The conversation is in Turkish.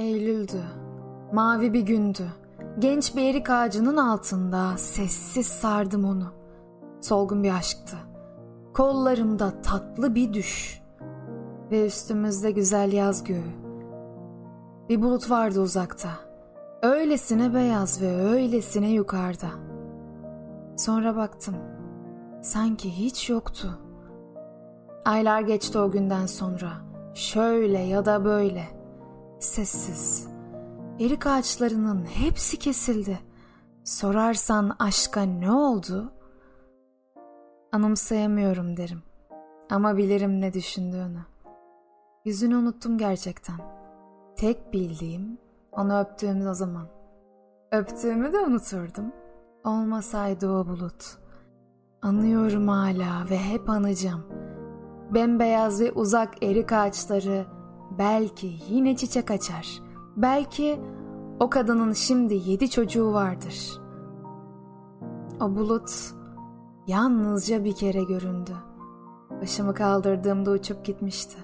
Eylül'dü. Mavi bir gündü. Genç bir erik ağacının altında sessiz sardım onu. Solgun bir aşktı. Kollarımda tatlı bir düş. Ve üstümüzde güzel yaz göğü. Bir bulut vardı uzakta. Öylesine beyaz ve öylesine yukarıda. Sonra baktım. Sanki hiç yoktu. Aylar geçti o günden sonra. Şöyle ya da böyle. Sessiz. Erik ağaçlarının hepsi kesildi. Sorarsan aşka ne oldu? Anımsayamıyorum derim. Ama bilirim ne düşündüğünü. Yüzünü unuttum gerçekten. Tek bildiğim onu öptüğümüz o zaman. Öptüğümü de unuturdum. Olmasaydı o bulut. Anıyorum hala ve hep anacağım. Bembeyaz ve uzak erik ağaçları belki yine çiçek açar. Belki o kadının şimdi yedi çocuğu vardır. O bulut yalnızca bir kere göründü. Başımı kaldırdığımda uçup gitmişti.